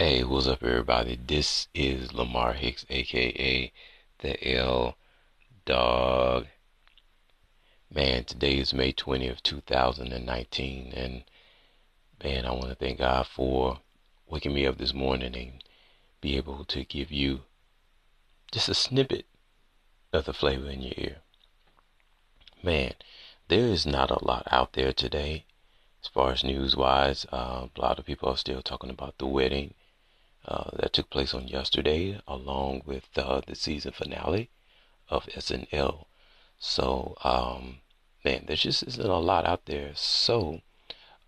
Hey, what's up, everybody? This is Lamar Hicks, aka the L Dog. Man, today is May 20th, 2019, and man, I want to thank God for waking me up this morning and be able to give you just a snippet of the flavor in your ear. Man, there is not a lot out there today as far as news wise. Uh, a lot of people are still talking about the wedding uh, that took place on yesterday, along with uh, the season finale of SNL. So, um, man, there just isn't a lot out there. So,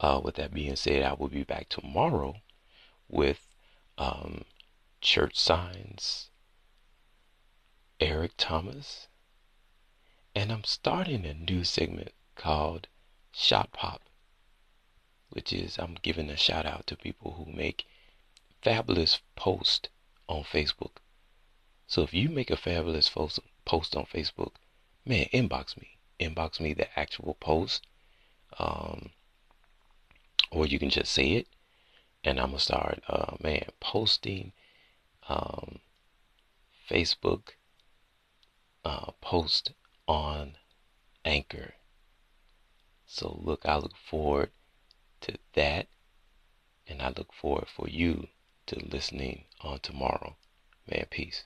uh, with that being said, I will be back tomorrow with um, church signs, Eric Thomas, and I'm starting a new segment called Shot Pop, which is I'm giving a shout out to people who make fabulous post on Facebook. So if you make a fabulous post on Facebook, man, inbox me. Inbox me the actual post. Um, or you can just say it. And I'm going to start, uh, man, posting um, Facebook uh, post on Anchor. So look, I look forward to that. And I look forward for you to listening on tomorrow. Man, peace.